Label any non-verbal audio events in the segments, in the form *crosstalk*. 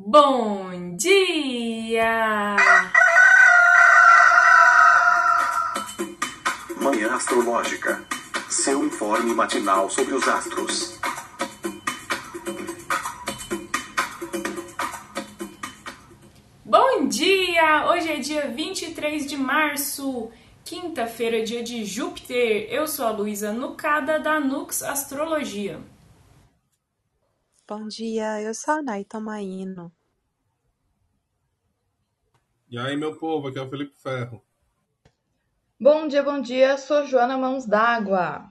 Bom dia! Manhã Astrológica. Seu informe matinal sobre os astros. Bom dia! Hoje é dia 23 de março, quinta-feira, dia de Júpiter. Eu sou a Luísa Nucada da Nux Astrologia. Bom dia, eu sou a Nay Tomaino. E aí, meu povo, aqui é o Felipe Ferro. Bom dia, bom dia, sou Joana Mãos d'Água.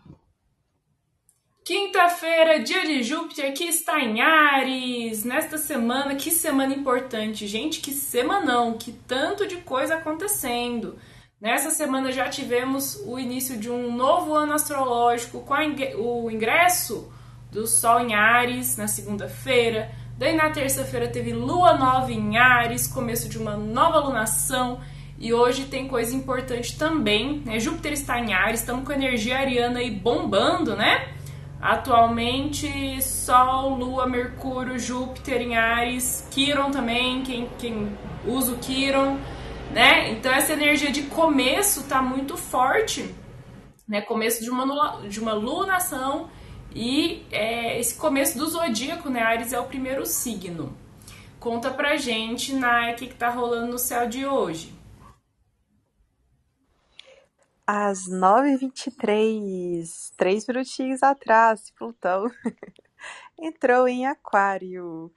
Quinta-feira, dia de Júpiter, que está em Ares. Nesta semana, que semana importante. Gente, que semanão, que tanto de coisa acontecendo. Nessa semana já tivemos o início de um novo ano astrológico com o ingresso do Sol em Ares na segunda-feira. Daí na terça-feira teve Lua nova em Ares, começo de uma nova lunação. E hoje tem coisa importante também, né? Júpiter está em Ares, estamos com a energia ariana aí bombando, né? Atualmente, Sol, Lua, Mercúrio, Júpiter em Ares, Quiron também, quem, quem usa o Quiron, né? Então essa energia de começo tá muito forte, né? Começo de uma, de uma lunação e é, esse começo do zodíaco, né? Ares é o primeiro signo. Conta pra gente, Nai, o que, que tá rolando no céu de hoje. Às 9h23, três minutinhos atrás, Plutão *laughs* entrou em Aquário.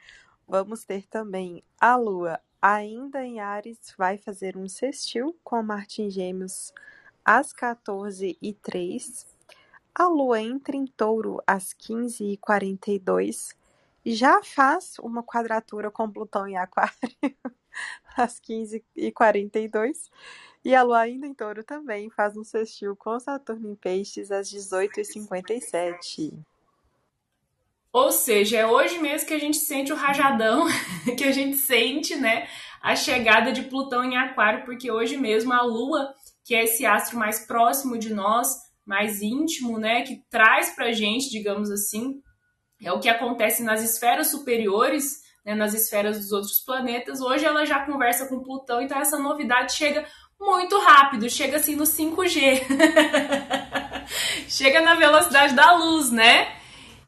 Vamos ter também a Lua, ainda em Ares, vai fazer um sextil com Marte em Gêmeos às 14h03 a Lua entra em Touro às 15h42 e já faz uma quadratura com Plutão em Aquário *laughs* às 15h42. E a Lua ainda em Touro também faz um sextil com Saturno em Peixes às 18h57. Ou seja, é hoje mesmo que a gente sente o rajadão, *laughs* que a gente sente, né, a chegada de Plutão em Aquário, porque hoje mesmo a Lua, que é esse astro mais próximo de nós, mais íntimo, né, que traz para a gente, digamos assim, é o que acontece nas esferas superiores, né, nas esferas dos outros planetas. Hoje ela já conversa com Plutão, então essa novidade chega muito rápido, chega assim no 5G. *laughs* chega na velocidade da luz, né?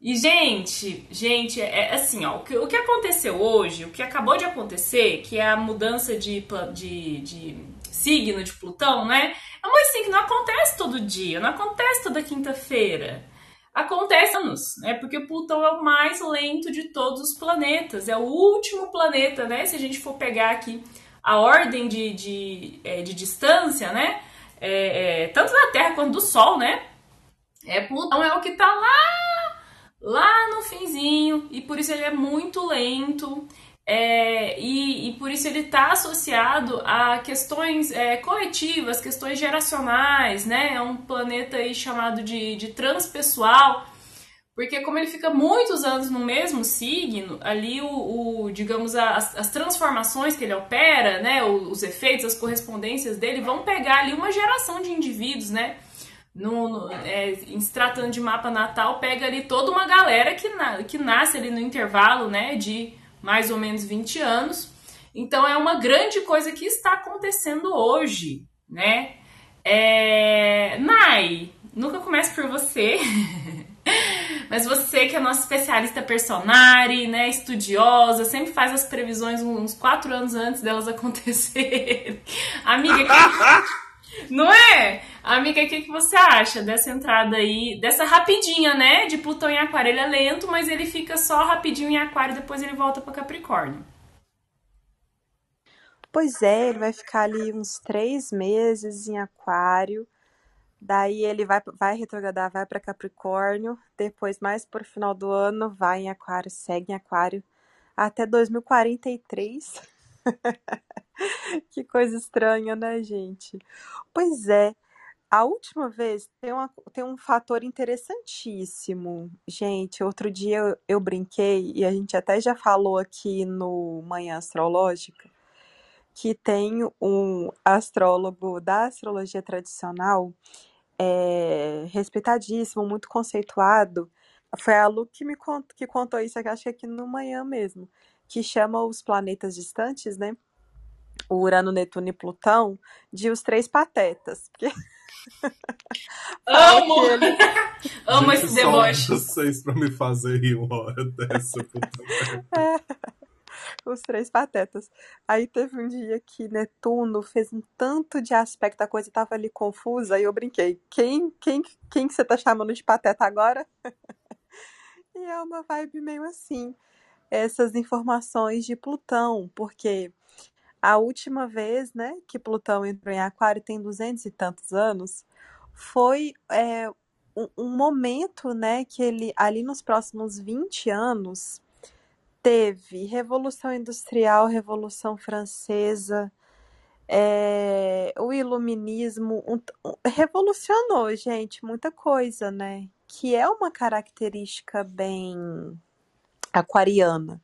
E, gente, gente, é, é assim, ó, o que, o que aconteceu hoje, o que acabou de acontecer, que é a mudança de, de, de signo de Plutão, né? É uma assim que não acontece todo dia, não acontece toda quinta-feira. Acontece anos, né? Porque Plutão é o mais lento de todos os planetas, é o último planeta, né? Se a gente for pegar aqui a ordem de, de, é, de distância, né? É, é, tanto da Terra quanto do Sol, né? É, Plutão é o que tá lá, lá no finzinho, e por isso ele é muito lento. É, e, e, por isso ele está associado a questões é, coletivas, questões geracionais, né? É um planeta aí chamado de, de transpessoal, porque como ele fica muitos anos no mesmo signo, ali o, o digamos, as, as, transformações que ele opera, né? Os, efeitos, as correspondências dele vão pegar ali uma geração de indivíduos, né? No, no, é, em se tratando de mapa natal, pega ali toda uma galera que, na, que nasce ali no intervalo, né? De mais ou menos 20 anos. Então é uma grande coisa que está acontecendo hoje, né? É... Nai, nunca comece por você. *laughs* Mas você que é nossa especialista personari, né, estudiosa, sempre faz as previsões uns quatro anos antes delas *laughs* acontecerem. Amiga, que... não é? Amiga, o que, que você acha dessa entrada aí, dessa rapidinha, né? De Plutão em Aquário. Ele é lento, mas ele fica só rapidinho em Aquário, depois ele volta para Capricórnio. Pois é, ele vai ficar ali uns três meses em Aquário. Daí ele vai, vai retrogradar, vai para Capricórnio. Depois, mais por final do ano, vai em Aquário, segue em Aquário até 2043. *laughs* *laughs* que coisa estranha, né, gente? Pois é. A última vez tem, uma, tem um fator interessantíssimo. Gente, outro dia eu, eu brinquei, e a gente até já falou aqui no Manhã Astrológica, que tem um astrólogo da astrologia tradicional, é, respeitadíssimo, muito conceituado, Foi a Lu que me cont, que contou isso, acho que aqui no manhã mesmo, que chama os planetas distantes, né? O Urano, Netuno e Plutão, de os três patetas. Porque *laughs* Amo! ele... *laughs* Amo Gente, esse só deboche. vocês pra me fazer rir uma hora dessa. É, *laughs* os três patetas. Aí teve um dia que Netuno fez um tanto de aspecto, a coisa tava ali confusa, e eu brinquei. Quem, quem, quem que você tá chamando de pateta agora? e é uma vibe meio assim. Essas informações de Plutão, porque a última vez, né, que Plutão entrou em Aquário tem duzentos e tantos anos, foi é, um, um momento, né, que ele, ali nos próximos 20 anos, teve Revolução Industrial, Revolução Francesa, é, o Iluminismo, um- um- revolucionou, gente, muita coisa, né? Que é uma característica bem aquariana.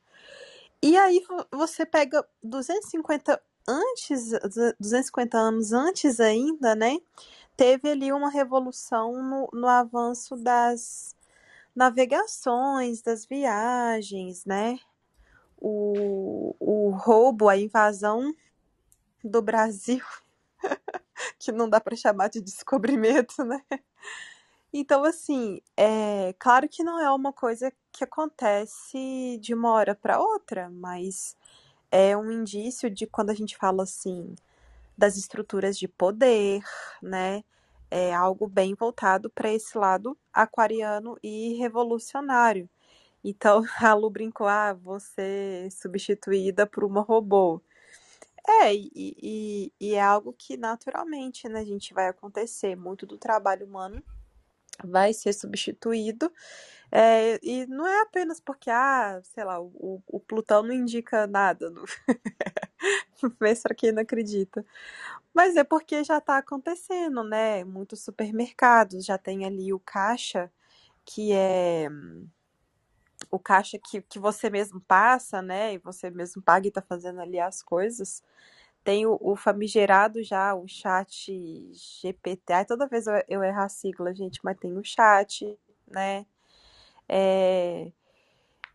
E aí vo- você pega 250 antes, 250 anos antes ainda, né? Teve ali uma revolução no, no avanço das navegações, das viagens, né? O, o roubo, a invasão do Brasil, *laughs* que não dá para chamar de descobrimento, né? Então, assim, é claro que não é uma coisa que acontece de uma hora para outra, mas é um indício de quando a gente fala assim das estruturas de poder, né? É algo bem voltado para esse lado aquariano e revolucionário. Então, *laughs* a Lu brincou, ah, ser substituída por uma robô. É, e, e, e é algo que naturalmente, né, a gente vai acontecer. Muito do trabalho humano vai ser substituído. É, e não é apenas porque, ah, sei lá, o, o Plutão não indica nada, no... para quem não acredita. Mas é porque já está acontecendo, né? Muitos supermercados já tem ali o caixa, que é o caixa que, que você mesmo passa, né? E você mesmo paga e tá fazendo ali as coisas. Tem o, o famigerado já, o chat GPT. Ai, toda vez eu, eu erro a sigla, gente, mas tem o chat, né? É,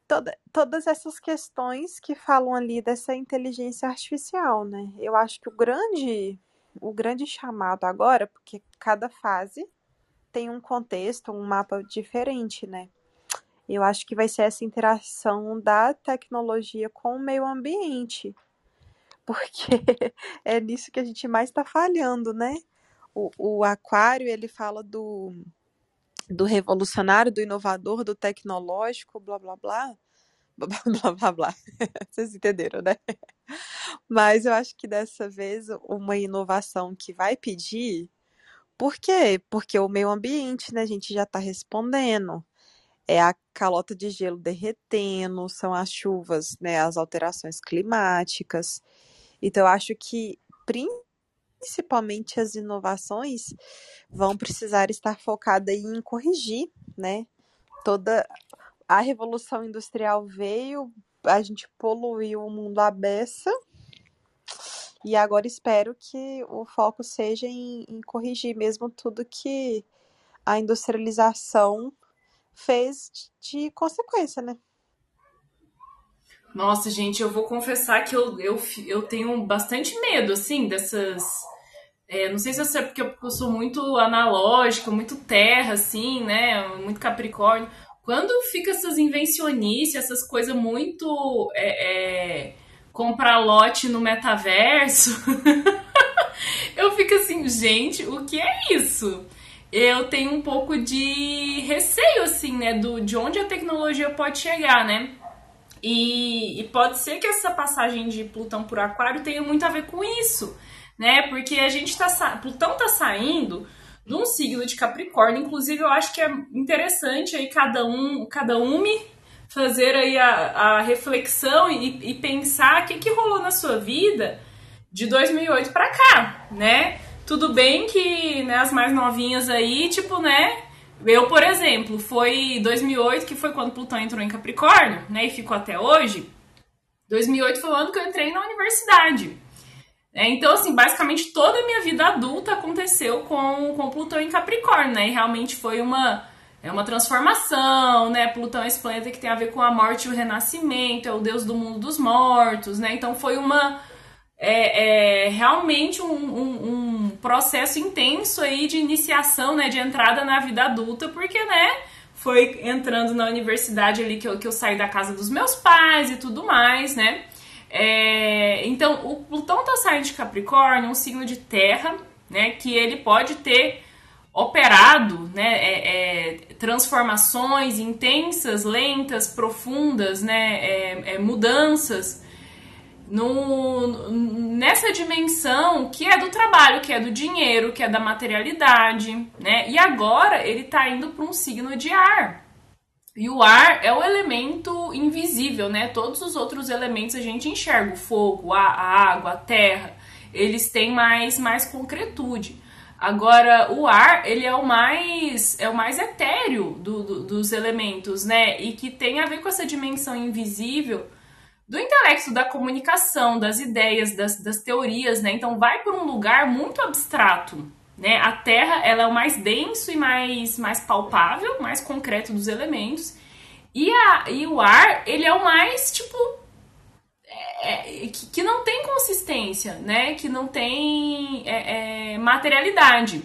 toda, todas essas questões que falam ali dessa inteligência artificial, né? Eu acho que o grande, o grande chamado agora, porque cada fase tem um contexto, um mapa diferente, né? Eu acho que vai ser essa interação da tecnologia com o meio ambiente, porque *laughs* é nisso que a gente mais está falhando, né? O, o aquário, ele fala do, do revolucionário, do inovador, do tecnológico, blá, blá, blá. *laughs* Blá, blá, blá, blá. *laughs* Vocês entenderam, né? Mas eu acho que dessa vez uma inovação que vai pedir. Por quê? Porque o meio ambiente, né, a gente já está respondendo. É a calota de gelo derretendo, são as chuvas, né, as alterações climáticas. Então, eu acho que principalmente as inovações vão precisar estar focadas em corrigir, né? Toda a revolução industrial veio, a gente poluiu o mundo à beça, e agora espero que o foco seja em, em corrigir mesmo tudo que a industrialização fez de consequência, né? Nossa, gente, eu vou confessar que eu, eu, eu tenho bastante medo, assim, dessas. é, não sei se é porque eu, sou muito analógica, muito terra, assim, né? Muito capricórnio. Quando fica essas invencionices, essas coisas muito. É, é, comprar lote no metaverso, *laughs* eu fico assim, gente, o que é isso? Eu tenho um pouco de receio, assim, né? Do, de onde a tecnologia pode chegar, né? E, e, pode ser que essa passagem de Plutão por Aquário tenha muito a ver com isso, né? Porque a gente tá Plutão tá saindo de um signo de Capricórnio, inclusive eu acho que é interessante aí cada um, cada um me fazer aí a, a reflexão e, e pensar o que, que rolou na sua vida de 2008 para cá, né? Tudo bem que né, as mais novinhas aí, tipo, né? Eu, por exemplo, foi 2008, que foi quando Plutão entrou em Capricórnio, né? E ficou até hoje. 2008 foi o ano que eu entrei na universidade. É, então, assim, basicamente toda a minha vida adulta aconteceu com, com Plutão em Capricórnio, né? E realmente foi uma, é uma transformação, né? Plutão é esse planeta que tem a ver com a morte e o renascimento, é o deus do mundo dos mortos, né? Então foi uma é, é realmente um, um, um, processo intenso aí de iniciação, né? De entrada na vida adulta, porque, né? Foi entrando na universidade ali que eu, que eu saí da casa dos meus pais e tudo mais, né? É, então, o Plutão tá saindo de Capricórnio, um signo de terra, né? Que ele pode ter operado né, é, é, transformações intensas, lentas, profundas, né, é, é, mudanças no, nessa dimensão que é do trabalho, que é do dinheiro, que é da materialidade, né? E agora ele está indo para um signo de ar. E o ar é o elemento invisível, né? Todos os outros elementos a gente enxerga, o fogo, a, a água, a terra, eles têm mais, mais concretude. Agora, o ar, ele é o mais é o mais etéreo do, do, dos elementos, né? E que tem a ver com essa dimensão invisível do intelecto, da comunicação, das ideias, das, das teorias, né? Então, vai por um lugar muito abstrato, né? A Terra, ela é o mais denso e mais, mais palpável, mais concreto dos elementos. E, a, e o ar, ele é o mais, tipo, é, que, que, não tem consistência, né? Que não tem é, é, materialidade.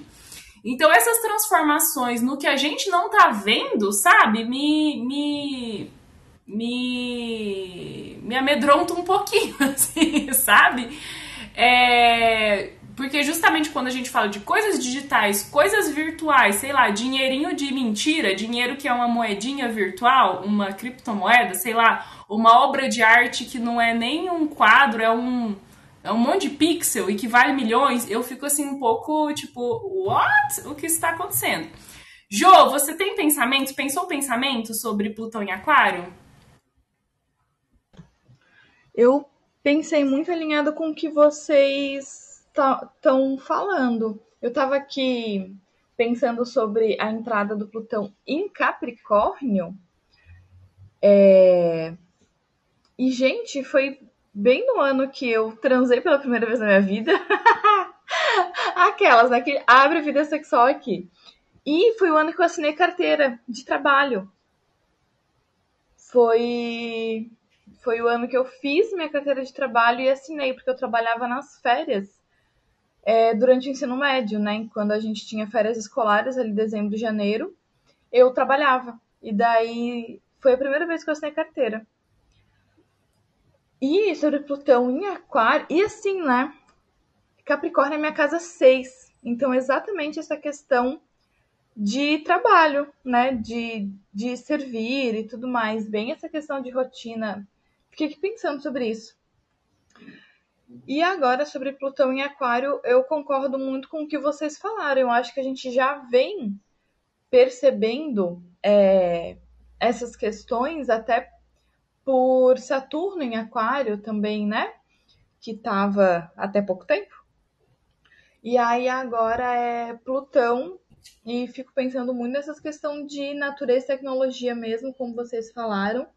Então essas transformações no que a gente não tá vendo, sabe, me me me, me amedronta um pouquinho, *laughs* assim, sabe? É, porque justamente quando a gente fala de coisas digitais, coisas virtuais, sei lá, dinheirinho de mentira, dinheiro que é uma moedinha virtual, uma criptomoeda, sei lá, uma obra de arte que não é nem um quadro, é um é um monte de pixel e que vale milhões, eu fico assim um pouco tipo, what? O que está acontecendo? Jo, você tem pensamentos? Pensou pensamentos sobre Plutão em Aquário? Eu pensei muito alinhado com o que vocês estão falando. Eu estava aqui pensando sobre a entrada do Plutão em Capricórnio. É... E, gente, foi bem no ano que eu transei pela primeira vez na minha vida. *laughs* Aquelas, né? Que abre vida sexual aqui. E foi o ano que eu assinei carteira de trabalho. Foi foi o ano que eu fiz minha carteira de trabalho e assinei, porque eu trabalhava nas férias é, durante o ensino médio, né? Quando a gente tinha férias escolares, ali dezembro e janeiro, eu trabalhava. E daí foi a primeira vez que eu assinei carteira. E sobre Plutão em Aquário, e assim, né? Capricórnio é minha casa 6. Então, exatamente essa questão de trabalho, né? De, de servir e tudo mais. Bem, essa questão de rotina. Fiquei pensando sobre isso. E agora, sobre Plutão em Aquário, eu concordo muito com o que vocês falaram. Eu acho que a gente já vem percebendo é, essas questões, até por Saturno em Aquário também, né? Que estava até pouco tempo. E aí agora é Plutão, e fico pensando muito nessas questão de natureza e tecnologia mesmo, como vocês falaram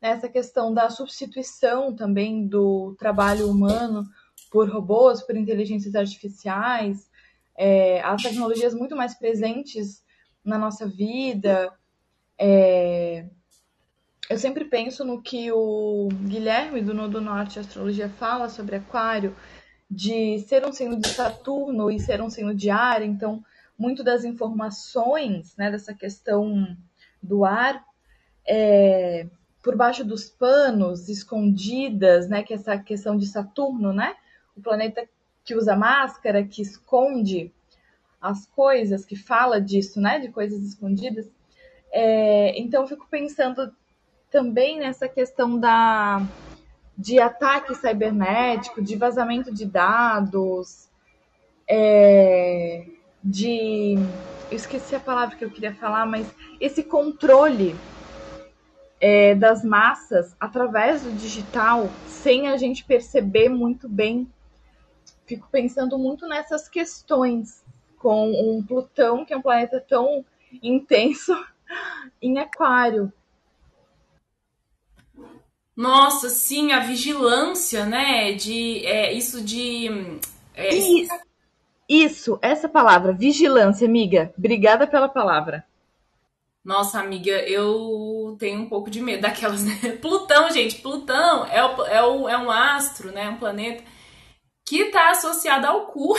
essa questão da substituição também do trabalho humano por robôs, por inteligências artificiais, é, as tecnologias muito mais presentes na nossa vida. É, eu sempre penso no que o Guilherme do Nodo Norte Astrologia fala sobre Aquário, de ser um signo de Saturno e ser um signo de ar, então muito das informações né, dessa questão do ar é, por baixo dos panos, escondidas, né? Que é essa questão de Saturno, né? O planeta que usa máscara, que esconde as coisas, que fala disso, né? De coisas escondidas. É, então, fico pensando também nessa questão da de ataque cibernético, de vazamento de dados, é, de eu esqueci a palavra que eu queria falar, mas esse controle é, das massas através do digital sem a gente perceber muito bem. Fico pensando muito nessas questões com um Plutão, que é um planeta tão intenso, *laughs* em Aquário. Nossa, sim, a vigilância, né? De é, isso de. É, isso, isso, essa palavra, vigilância, amiga. Obrigada pela palavra. Nossa, amiga, eu tenho um pouco de medo daquelas, né? *laughs* Plutão, gente, Plutão é, o, é, o, é um astro, né? Um planeta que tá associado ao cu.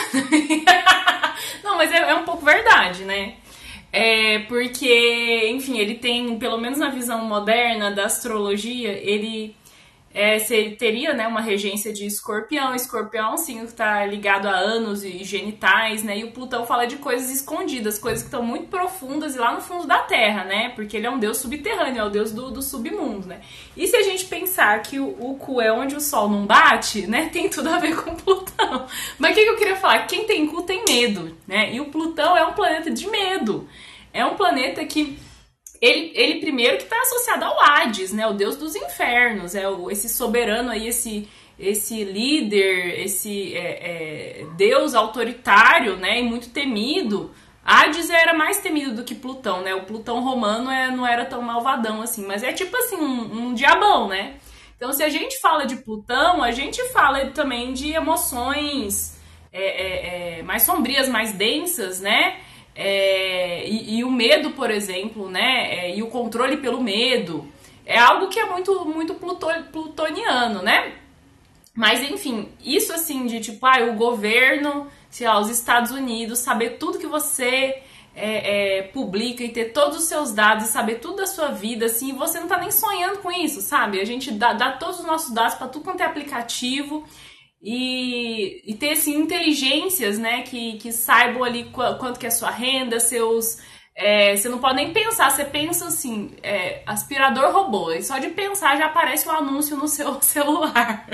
*laughs* Não, mas é, é um pouco verdade, né? É porque, enfim, ele tem, pelo menos na visão moderna da astrologia, ele é, teria né, uma regência de escorpião. Escorpião, sim, está ligado a anos e genitais, né? E o Plutão fala de coisas escondidas, coisas que estão muito profundas e lá no fundo da Terra, né? Porque ele é um deus subterrâneo, é o deus do, do submundo, né? E se a gente pensar que o, o cu é onde o sol não bate, né? *laughs* Tem tudo a ver com Plutão. Mas o que, que eu queria falar? Quem tem cu tem medo, né? E o Plutão é um planeta de medo. É um planeta que ele, ele primeiro que está associado ao Hades, né? O deus dos infernos, é o, esse soberano aí, esse, esse líder, esse é, é, deus autoritário, né? E muito temido. Hades era mais temido do que Plutão, né? O Plutão romano é, não era tão malvadão assim, mas é tipo assim, um, um diabão, né? Então, se a gente fala de Plutão, a gente fala também de emoções é, é, é mais sombrias, mais densas, né? É, e, e, o medo, por exemplo, né? É, e o controle pelo medo. É algo que é muito, muito plutoniano, né? Mas enfim, isso assim de tipo, ah, o governo, sei lá, os Estados Unidos, saber tudo que você é, é, publica e ter todos os seus dados, saber tudo da sua vida, assim, e você não tá nem sonhando com isso, sabe? A gente dá, dá todos os nossos dados para tudo quanto é aplicativo e, e ter assim, inteligências né, que, que saibam ali quanto que é a sua renda, seus. É, você não pode nem pensar, você pensa assim, é, aspirador robô, e só de pensar já aparece um anúncio no seu *laughs* celular.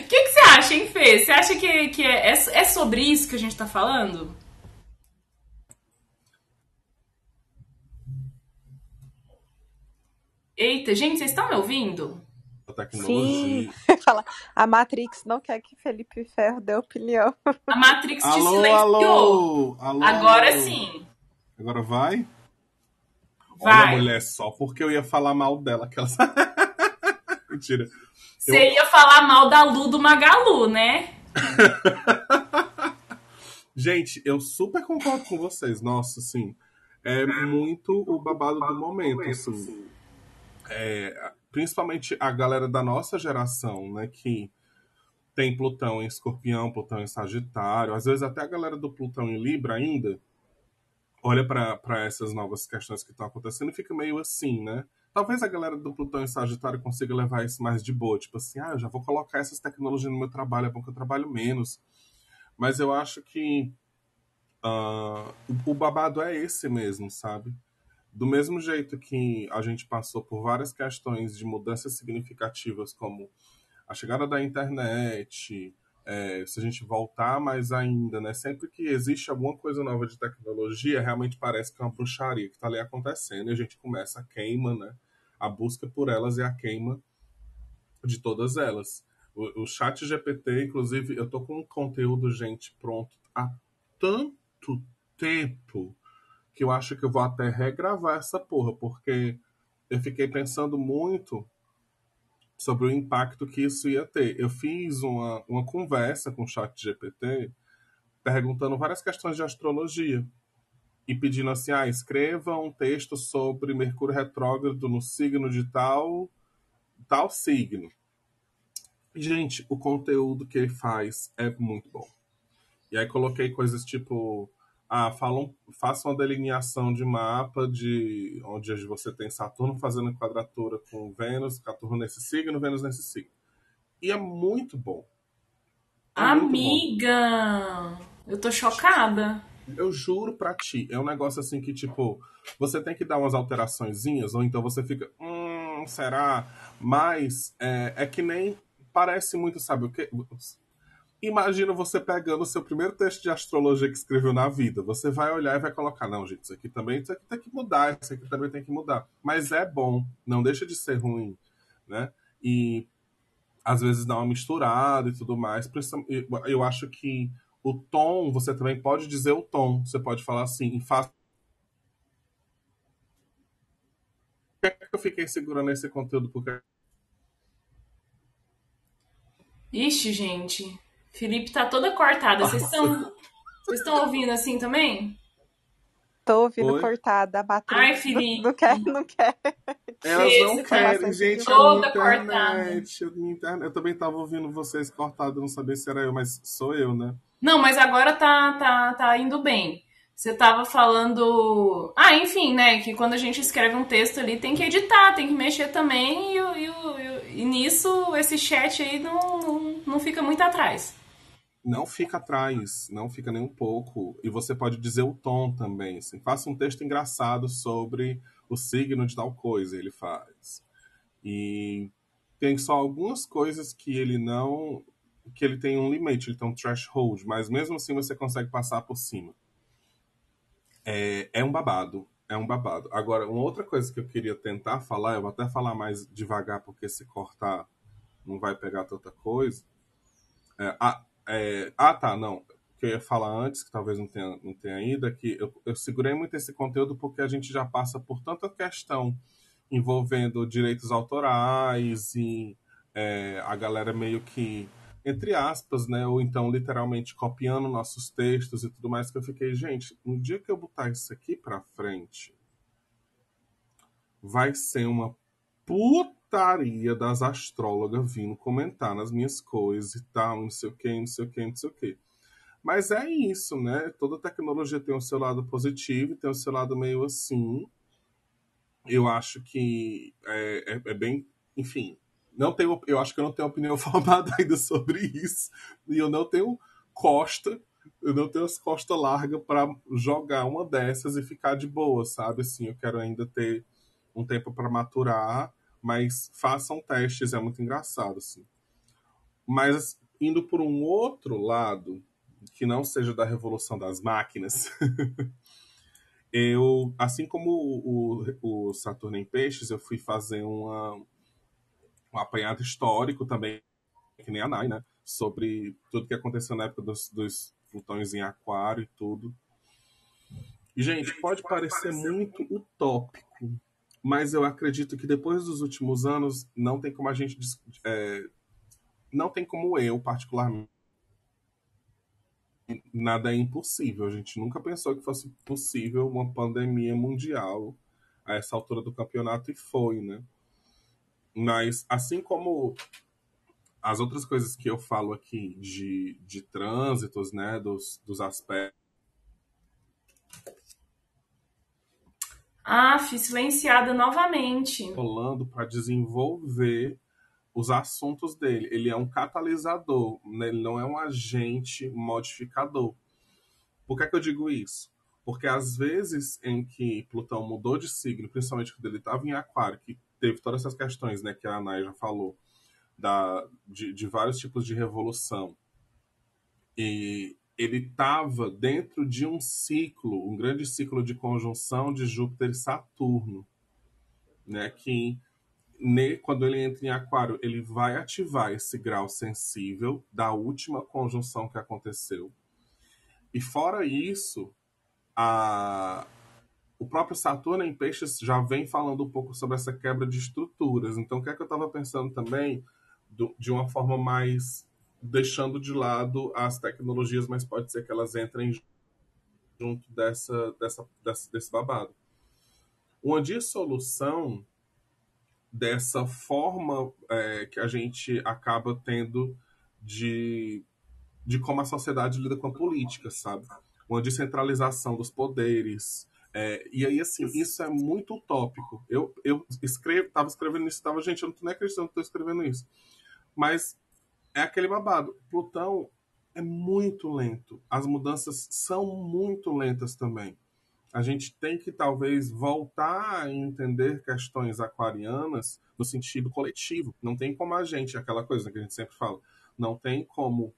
O que, que você acha, hein, Fê? Você acha que, que é, é, é sobre isso que a gente tá falando? Eita, gente, vocês estão me ouvindo? tecnologia. Sim. Fala, a Matrix não quer que Felipe Ferro dê opinião. A Matrix te alô, silenciou. Alô, alô, Agora sim. Agora vai? Vai. Olha, mulher, só porque eu ia falar mal dela. Que ela... *laughs* Mentira. Você eu... ia falar mal da Lu do Magalu, né? *laughs* Gente, eu super concordo com vocês. Nossa, assim, é muito o babado do momento, assim. É, principalmente a galera da nossa geração, né, que tem Plutão em Escorpião, Plutão em Sagitário, às vezes até a galera do Plutão em Libra ainda olha para essas novas questões que estão acontecendo e fica meio assim, né? Talvez a galera do Plutão em Sagitário consiga levar isso mais de boa, tipo assim, ah, eu já vou colocar essas tecnologias no meu trabalho, é bom que eu trabalho menos. Mas eu acho que uh, o, o babado é esse mesmo, sabe? Do mesmo jeito que a gente passou por várias questões de mudanças significativas, como a chegada da internet, é, se a gente voltar mais ainda, né? Sempre que existe alguma coisa nova de tecnologia, realmente parece que é uma bruxaria que está ali acontecendo e a gente começa a queima, né? A busca por elas e a queima de todas elas. O, o chat GPT, inclusive, eu tô com um conteúdo, gente, pronto há tanto tempo que eu acho que eu vou até regravar essa porra, porque eu fiquei pensando muito sobre o impacto que isso ia ter. Eu fiz uma, uma conversa com o chat GPT perguntando várias questões de astrologia e pedindo assim, ah, escreva um texto sobre Mercúrio retrógrado no signo de tal, tal signo. Gente, o conteúdo que ele faz é muito bom. E aí coloquei coisas tipo ah, falam, façam uma delineação de mapa de onde você tem Saturno fazendo quadratura com Vênus, Saturno nesse signo, Vênus nesse signo. E é muito bom. É Amiga! Muito bom. Eu tô chocada. Eu juro pra ti, é um negócio assim que, tipo, você tem que dar umas alteraçõezinhas, ou então você fica, hum, será? Mas é, é que nem parece muito, sabe o que? Imagina você pegando o seu primeiro texto de astrologia que escreveu na vida. Você vai olhar e vai colocar, não, gente, isso aqui também isso aqui tem que mudar, isso aqui também tem que mudar. Mas é bom, não deixa de ser ruim, né? E às vezes dá uma misturada e tudo mais. Eu acho que o tom, você também pode dizer o tom. Você pode falar assim, faça. Por que eu fiquei segurando esse conteúdo? Porque. Ixi, gente. Felipe tá toda cortada. *laughs* Vocês estão vocês estão ouvindo assim também? Tô ouvindo Oi? cortada a. Ai, Felipe. Não quer, não quer. Elas Esse não tá querem, gente. toda internet, a minha internet. Eu também tava ouvindo vocês cortados, não sabia se era eu, mas sou eu, né? Não, mas agora tá, tá, tá indo bem. Você tava falando. Ah, enfim, né? Que quando a gente escreve um texto ali tem que editar, tem que mexer também, e, e, e e nisso esse chat aí não, não, não fica muito atrás. Não fica atrás, não fica nem um pouco. E você pode dizer o tom também. Assim. Faça um texto engraçado sobre o signo de tal coisa, ele faz. E tem só algumas coisas que ele não. que ele tem um limite, ele tem um threshold, mas mesmo assim você consegue passar por cima. É, é um babado. É um babado. Agora, uma outra coisa que eu queria tentar falar, eu vou até falar mais devagar, porque se cortar não vai pegar tanta coisa. É, é, ah, tá, não. O que eu ia falar antes, que talvez não tenha, não tenha ido, é que eu, eu segurei muito esse conteúdo porque a gente já passa por tanta questão envolvendo direitos autorais e é, a galera meio que, entre aspas, né, ou então literalmente copiando nossos textos e tudo mais, que eu fiquei, gente, no dia que eu botar isso aqui pra frente, vai ser uma putaria das astrólogas vindo comentar nas minhas coisas e tal, não sei o que, não sei o que, não sei o que. Mas é isso, né? Toda tecnologia tem o seu lado positivo e tem o seu lado meio assim. Eu acho que é, é, é bem. Enfim, não tenho, eu acho que eu não tenho opinião *laughs* formada ainda sobre isso. E eu não tenho costa, eu não tenho as costas largas para jogar uma dessas e ficar de boa, sabe? Assim, eu quero ainda ter um tempo para maturar, mas façam testes, é muito engraçado, assim. Mas indo por um outro lado, que não seja da revolução das máquinas, *laughs* eu, assim como o, o, Saturno em Peixes, eu fui fazer uma, um apanhado histórico também, que nem a Nai, né? Sobre tudo que aconteceu na época dos, dos Plutões em Aquário e tudo. Gente, pode parecer muito utópico, mas eu acredito que depois dos últimos anos não tem como a gente é, não tem como eu particularmente nada é impossível. A gente nunca pensou que fosse possível uma pandemia mundial a essa altura do campeonato e foi né? Mas assim como as outras coisas que eu falo aqui de, de trânsitos né dos, dos aspectos Fui silenciada novamente. Rolando para desenvolver os assuntos dele. Ele é um catalisador, né? ele não é um agente modificador. Por que, é que eu digo isso? Porque às vezes em que Plutão mudou de signo, principalmente quando ele estava em Aquário, que teve todas essas questões né, que a Anai já falou, da, de, de vários tipos de revolução, e ele estava dentro de um ciclo, um grande ciclo de conjunção de Júpiter e Saturno, né? Que ne, quando ele entra em Aquário, ele vai ativar esse grau sensível da última conjunção que aconteceu. E fora isso, a, o próprio Saturno em Peixes já vem falando um pouco sobre essa quebra de estruturas. Então, o que é que eu estava pensando também do, de uma forma mais deixando de lado as tecnologias, mas pode ser que elas entrem junto dessa, dessa, dessa, desse babado. Uma dissolução dessa forma é, que a gente acaba tendo de, de como a sociedade lida com a política, sabe? Uma descentralização dos poderes. É, e aí, assim, isso é muito utópico. Eu, eu escrevo, tava escrevendo isso, tava, gente, eu não tô nem acreditando que estou escrevendo isso. Mas é aquele babado. Plutão é muito lento. As mudanças são muito lentas também. A gente tem que talvez voltar a entender questões aquarianas no sentido coletivo. Não tem como a gente, aquela coisa que a gente sempre fala, não tem como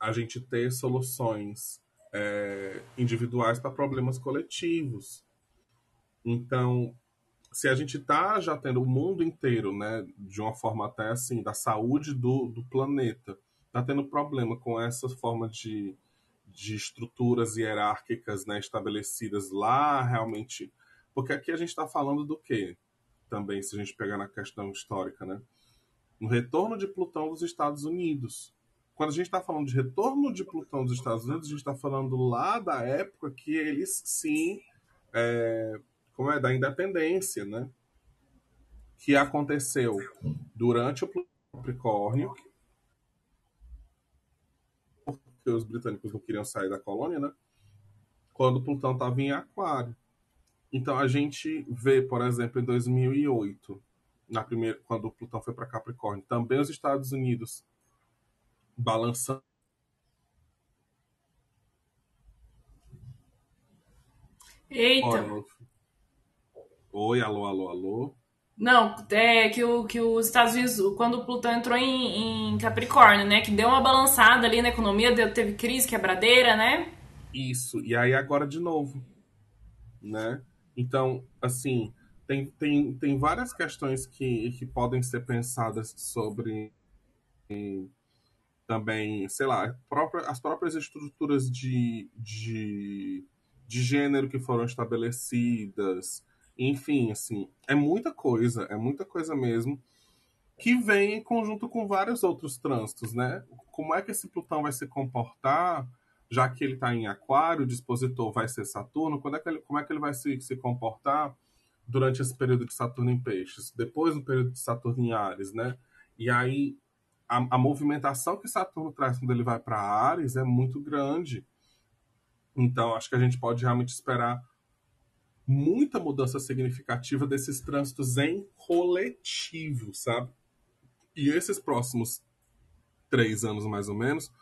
a gente ter soluções é, individuais para problemas coletivos. Então, se a gente está já tendo o mundo inteiro, né, de uma forma até assim, da saúde do, do planeta, está tendo problema com essa forma de, de estruturas hierárquicas né, estabelecidas lá, realmente. Porque aqui a gente está falando do quê? Também, se a gente pegar na questão histórica, né? No retorno de Plutão dos Estados Unidos. quando a gente está falando de retorno de Plutão dos Estados Unidos, a gente está falando lá da época que eles sim, é, como é, da independência, né? Que aconteceu durante o Capricórnio, porque os britânicos não queriam sair da colônia, né? Quando Plutão estava em Aquário. Então a gente vê, por exemplo, em 2008, na primeira, quando o Plutão foi para Capricórnio, também os Estados Unidos balançando. Eita! Oi, alô, alô, alô. Não, é que, o, que os Estados Unidos, quando o Plutão entrou em, em Capricórnio, né? Que deu uma balançada ali na economia, deu, teve crise, quebradeira, né? Isso, e aí agora de novo, né? Então, assim, tem, tem, tem várias questões que, que podem ser pensadas sobre também, sei lá, própria, as próprias estruturas de, de, de gênero que foram estabelecidas, enfim, assim, é muita coisa, é muita coisa mesmo, que vem em conjunto com vários outros trânsitos, né? Como é que esse Plutão vai se comportar, já que ele está em Aquário, o dispositor vai ser Saturno, quando é que ele, como é que ele vai se, se comportar durante esse período de Saturno em Peixes, depois do período de Saturno em Ares, né? E aí a, a movimentação que Saturno traz quando ele vai para Ares é muito grande. Então, acho que a gente pode realmente esperar muita mudança significativa desses trânsitos em coletivo, sabe? E esses próximos três anos, mais ou menos,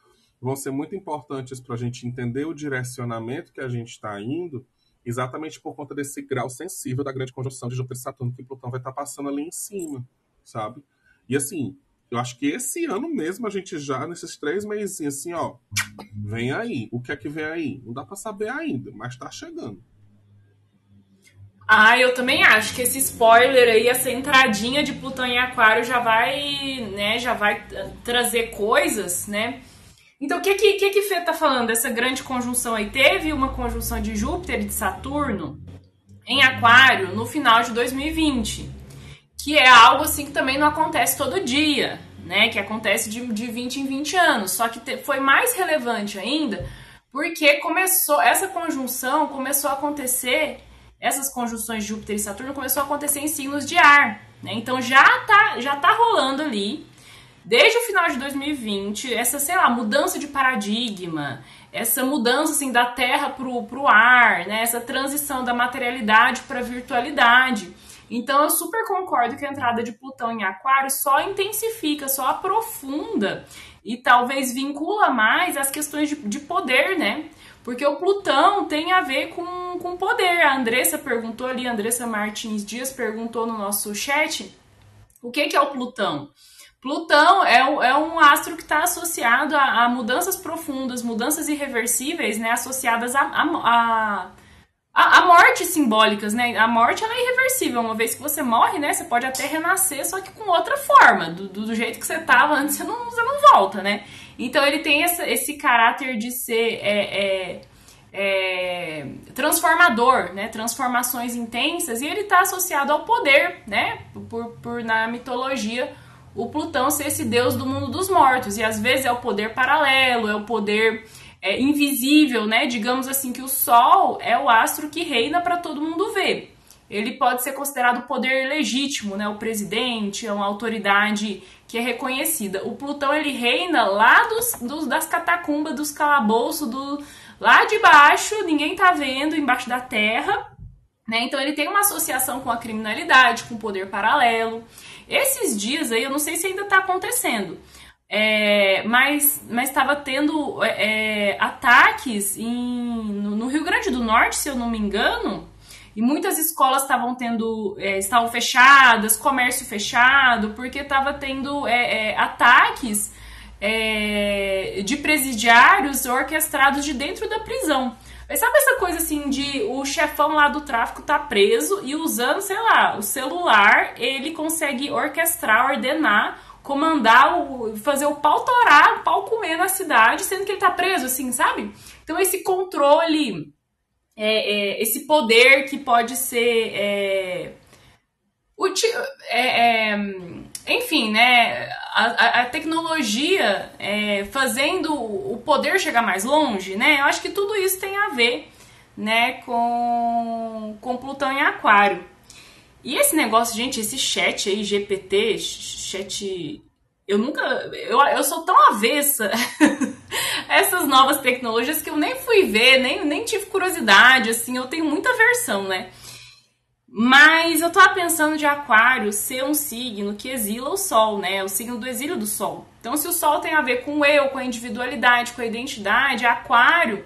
vão ser muito importantes para a gente entender o direcionamento que a gente está indo, exatamente por conta desse grau sensível da grande conjunção de Júpiter e Saturno que Plutão vai estar tá passando ali em cima, sabe? E assim, eu acho que esse ano mesmo a gente já, nesses três meses, assim, ó, vem aí. O que é que vem aí? Não dá para saber ainda, mas tá chegando. Ah, eu também acho que esse spoiler aí, essa entradinha de Plutão em Aquário já vai, né, já vai trazer coisas, né? Então, o que que, que que Fê tá falando dessa grande conjunção aí? Teve uma conjunção de Júpiter e de Saturno em Aquário no final de 2020 que é algo assim que também não acontece todo dia, né? Que acontece de, de 20 em 20 anos. Só que te, foi mais relevante ainda porque começou essa conjunção começou a acontecer essas conjunções de Júpiter e Saturno começou a acontecer em signos de ar, né? Então já tá já tá rolando ali desde o final de 2020 essa sei lá mudança de paradigma, essa mudança assim da Terra pro, pro ar, né? Essa transição da materialidade para virtualidade. Então eu super concordo que a entrada de Plutão em Aquário só intensifica, só aprofunda e talvez vincula mais as questões de, de poder, né? Porque o Plutão tem a ver com, com poder. A Andressa perguntou ali, a Andressa Martins Dias perguntou no nosso chat o que, que é o Plutão. Plutão é, é um astro que está associado a, a, mudanças profundas, mudanças irreversíveis, né? Associadas a, a, a a, morte simbólicas, né? A morte é irreversível. Uma vez que você morre, né? Você pode até renascer, só que com outra forma. Do, do jeito que você estava antes, você não, você não volta, né? Então ele tem essa, esse caráter de ser é, é, é, transformador, né? Transformações intensas, e ele está associado ao poder, né? Por, por na mitologia o Plutão ser esse deus do mundo dos mortos. E às vezes é o poder paralelo, é o poder é, invisível, né? Digamos assim que o Sol é o astro que reina para todo mundo ver. Ele pode ser considerado poder legítimo, né? O presidente é uma autoridade que é reconhecida. O Plutão ele reina lá dos, dos das catacumbas, dos calabouços, do lá de baixo, ninguém tá vendo, embaixo da terra. Né? Então ele tem uma associação com a criminalidade, com o poder paralelo. Esses dias aí, eu não sei se ainda está acontecendo, é, mas estava tendo é, é, ataques em, no, no, Rio Grande do Norte, se eu não me engano, e muitas escolas estavam tendo, é, estavam fechadas, comércio fechado, porque estava tendo é, é, ataques de presidiários orquestrados de dentro da prisão. Mas sabe essa coisa assim de o chefão lá do tráfico tá preso e usando, sei lá, o celular, ele consegue orquestrar, ordenar comandar, o, fazer o pau torar, o pau comer na cidade, sendo que ele tá preso, assim, sabe? Então esse controle, é, é, esse poder que pode ser é, é, enfim, né, a, a tecnologia é, fazendo o poder chegar mais longe, né, eu acho que tudo isso tem a ver, né, com, com Plutão em Aquário. E esse negócio, gente, esse chat aí, GPT, chat. Eu nunca. Eu, eu sou tão avessa *laughs* essas novas tecnologias que eu nem fui ver, nem, nem tive curiosidade, assim, eu tenho muita versão, né? Mas eu tava pensando de Aquário ser um signo que exila o Sol, né? O signo do exílio do Sol. Então, se o Sol tem a ver com eu, com a individualidade, com a identidade, Aquário,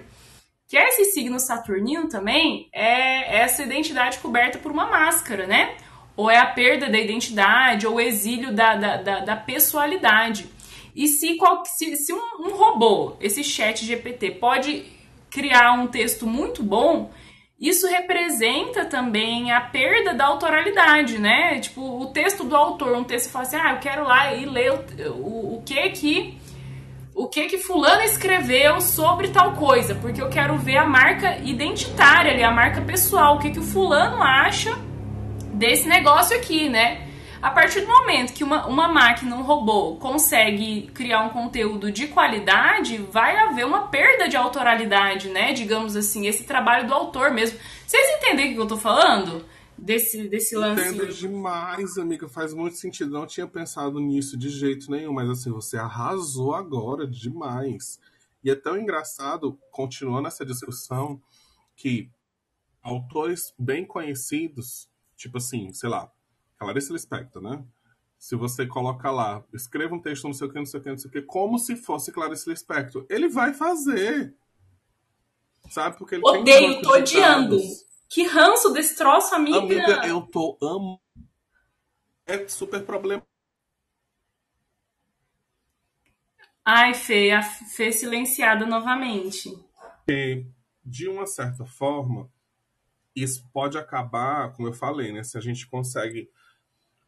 que é esse signo saturnino também, é essa identidade coberta por uma máscara, né? Ou é a perda da identidade, ou o exílio da, da, da, da pessoalidade. E se, se, se um, um robô, esse chat GPT, pode criar um texto muito bom, isso representa também a perda da autoralidade, né? Tipo, o texto do autor, um texto fala assim, ah, eu quero lá e ler o, o, o que que o que que fulano escreveu sobre tal coisa, porque eu quero ver a marca identitária ali, a marca pessoal, o que que o fulano acha desse negócio aqui, né? A partir do momento que uma, uma máquina, um robô, consegue criar um conteúdo de qualidade, vai haver uma perda de autoralidade, né? Digamos assim, esse trabalho do autor mesmo. Vocês entendem o que eu tô falando? Desse, desse lance. Entendo demais, amiga. Faz muito sentido. Não tinha pensado nisso de jeito nenhum, mas assim, você arrasou agora demais. E é tão engraçado, continuando essa discussão, que autores bem conhecidos, tipo assim, sei lá, Clarice Lispector, né? Se você coloca lá, escreva um texto, não sei o que, não sei o que, não sei o que, como se fosse Clarice Lispector. Ele vai fazer. Sabe? Porque ele Odeio, tem tô odiando. Que ranço desse troço, amiga. Amiga, eu tô amo. É super problema. Ai, Fê, a Fê silenciada novamente. E, de uma certa forma, isso pode acabar, como eu falei, né? Se a gente consegue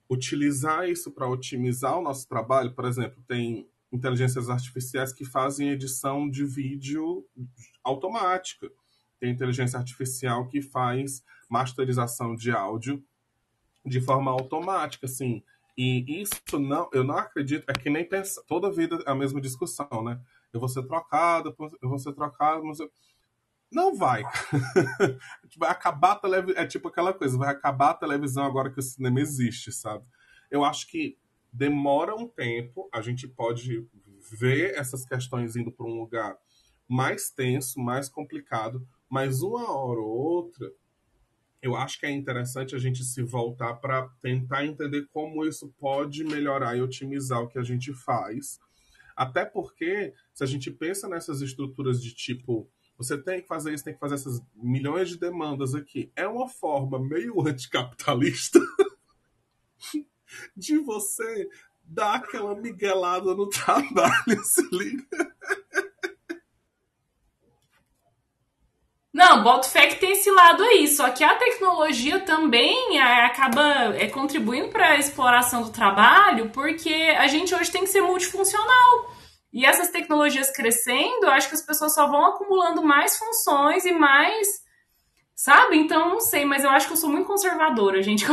utilizar isso para otimizar o nosso trabalho, por exemplo, tem inteligências artificiais que fazem edição de vídeo automática. Tem inteligência artificial que faz masterização de áudio de forma automática, assim. E isso não, eu não acredito, é que nem pensa, toda vida é a mesma discussão, né? Eu vou ser trocado, eu vou ser trocado, mas eu... Não vai. *laughs* vai acabar a televisão. É tipo aquela coisa, vai acabar a televisão agora que o cinema existe, sabe? Eu acho que demora um tempo, a gente pode ver essas questões indo para um lugar mais tenso, mais complicado, mas uma hora ou outra, eu acho que é interessante a gente se voltar para tentar entender como isso pode melhorar e otimizar o que a gente faz. Até porque, se a gente pensa nessas estruturas de tipo você tem que fazer isso, tem que fazer essas milhões de demandas aqui. É uma forma meio anticapitalista *laughs* de você dar aquela miguelada no *laughs* trabalho, se liga. Não, boto fé que tem esse lado aí, só que a tecnologia também é, acaba é, contribuindo para a exploração do trabalho, porque a gente hoje tem que ser multifuncional. E essas tecnologias crescendo, eu acho que as pessoas só vão acumulando mais funções e mais. Sabe? Então, não sei, mas eu acho que eu sou muito conservadora, gente. *laughs*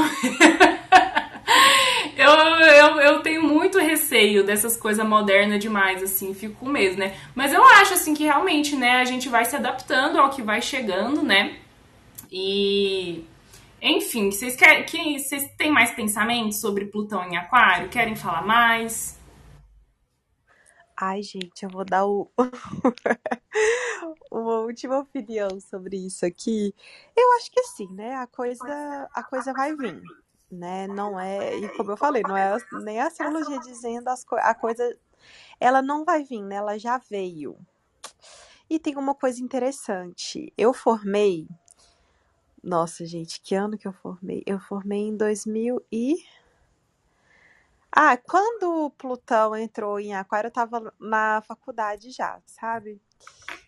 eu, eu, eu tenho muito receio dessas coisas modernas demais, assim, fico com medo, né? Mas eu acho, assim, que realmente, né, a gente vai se adaptando ao que vai chegando, né? E. Enfim, vocês, querem, que, vocês têm mais pensamentos sobre Plutão em Aquário? Querem falar mais? Ai, gente, eu vou dar o... *laughs* uma última opinião sobre isso aqui. Eu acho que sim, né? A coisa, a coisa vai vir, né? Não é, e como eu falei, não é nem a astrologia dizendo as co a coisa, ela não vai vir, né? Ela já veio. E tem uma coisa interessante. Eu formei, nossa, gente, que ano que eu formei? Eu formei em 2000 e ah, quando Plutão entrou em Aquário, eu tava na faculdade já, sabe?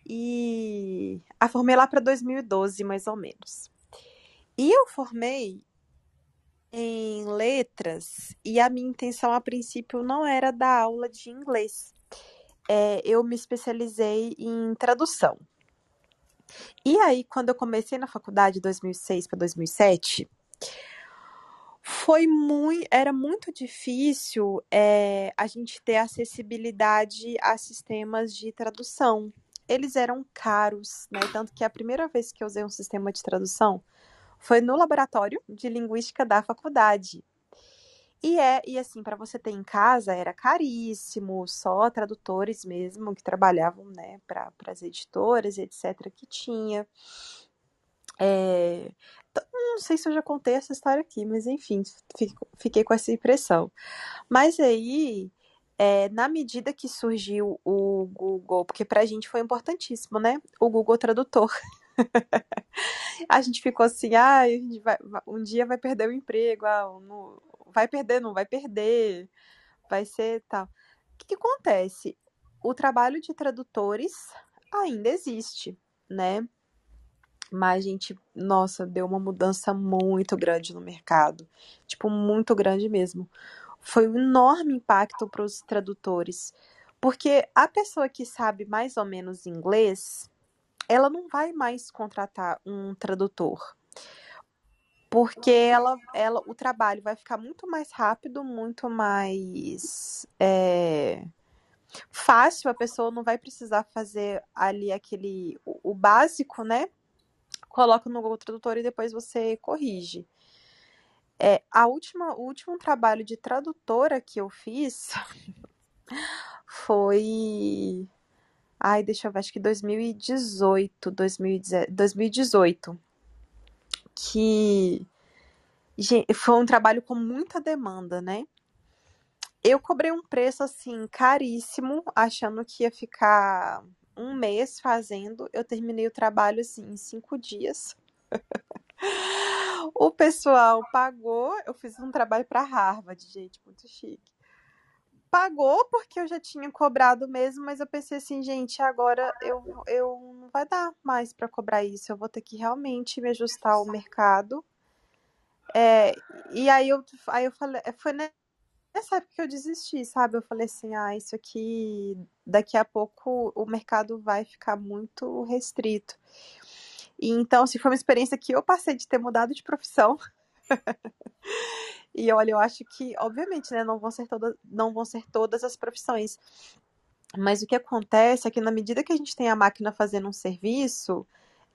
E a formei lá para 2012, mais ou menos. E eu formei em letras e a minha intenção a princípio não era dar aula de inglês. É, eu me especializei em tradução. E aí, quando eu comecei na faculdade, 2006 para 2007, Foi muito, era muito difícil é, a gente ter acessibilidade a sistemas de tradução. Eles eram caros, né? Tanto que a primeira vez que eu usei um sistema de tradução foi no laboratório de linguística da faculdade. E é, e assim, para você ter em casa era caríssimo, só tradutores mesmo que trabalhavam, né, para as editoras, etc, que tinha. É, não sei se eu já contei essa história aqui, mas enfim, fiquei com essa impressão. Mas aí, é, na medida que surgiu o Google, porque pra gente foi importantíssimo, né? O Google Tradutor. *laughs* a gente ficou assim, ah, vai, um dia vai perder o emprego, ah, não, vai perder, não vai perder, vai ser tal. O que, que acontece? O trabalho de tradutores ainda existe, né? Mas, gente, nossa, deu uma mudança muito grande no mercado. Tipo, muito grande mesmo. Foi um enorme impacto para os tradutores. Porque a pessoa que sabe mais ou menos inglês, ela não vai mais contratar um tradutor. Porque ela, ela, o trabalho vai ficar muito mais rápido, muito mais é, fácil. A pessoa não vai precisar fazer ali aquele o, o básico, né? Coloca no Google Tradutor e depois você corrige. É, a última, o último trabalho de tradutora que eu fiz *laughs* foi. Ai, deixa eu ver, acho que 2018, 2018. Que foi um trabalho com muita demanda, né? Eu cobrei um preço assim caríssimo, achando que ia ficar um mês fazendo, eu terminei o trabalho assim em cinco dias. *laughs* o pessoal pagou, eu fiz um trabalho para Harvard, gente, muito chique. Pagou porque eu já tinha cobrado mesmo, mas eu pensei assim, gente, agora eu, eu não vai dar mais para cobrar isso, eu vou ter que realmente me ajustar ao mercado. É, e aí eu, aí eu falei, foi nessa época eu desisti, sabe? Eu falei assim, ah, isso aqui daqui a pouco o mercado vai ficar muito restrito. E então, assim, foi uma experiência que eu passei de ter mudado de profissão. *laughs* e olha, eu acho que, obviamente, né, não vão ser todas, não vão ser todas as profissões. Mas o que acontece é que na medida que a gente tem a máquina fazendo um serviço,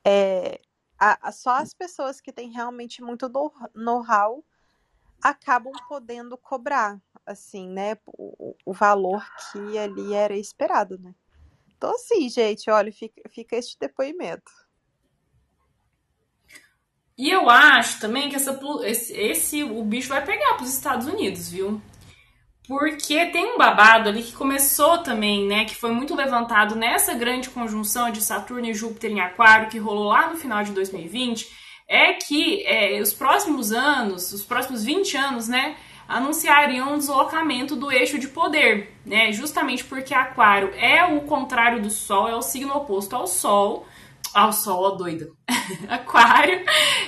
é, a, a, só as pessoas que têm realmente muito know-how acabam podendo cobrar, assim, né, o, o valor que ali era esperado, né. Então, assim, gente, olha, fica, fica este depoimento. E eu acho também que essa, esse, esse o bicho vai pegar para os Estados Unidos, viu? Porque tem um babado ali que começou também, né? Que foi muito levantado nessa grande conjunção de Saturno e Júpiter em Aquário, que rolou lá no final de 2020 é que é, os próximos anos, os próximos 20 anos, né, anunciariam um deslocamento do eixo de poder, né, justamente porque Aquário é o contrário do Sol, é o signo oposto ao Sol, ao Sol, ó doida. *laughs* Aquário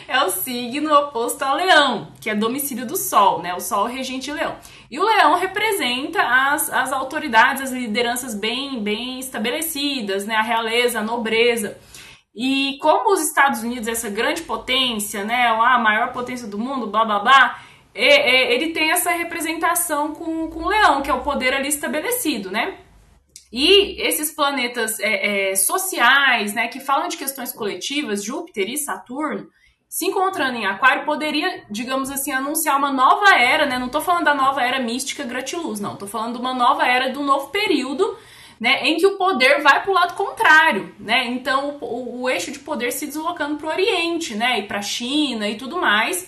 é o signo oposto ao Leão, que é domicílio do Sol, né, o Sol regente Leão. E o Leão representa as, as autoridades, as lideranças bem, bem estabelecidas, né, a realeza, a nobreza. E como os Estados Unidos, essa grande potência, né, a maior potência do mundo, blá blá blá, ele tem essa representação com, com o leão, que é o poder ali estabelecido, né? E esses planetas é, é, sociais, né, que falam de questões coletivas, Júpiter e Saturno, se encontrando em Aquário, poderia, digamos assim, anunciar uma nova era, né? Não tô falando da nova era mística gratiluz, não. Tô falando de uma nova era do novo período né, em que o poder vai para o lado contrário, né? Então o, o, eixo de poder se deslocando para o Oriente, né, e para a China e tudo mais.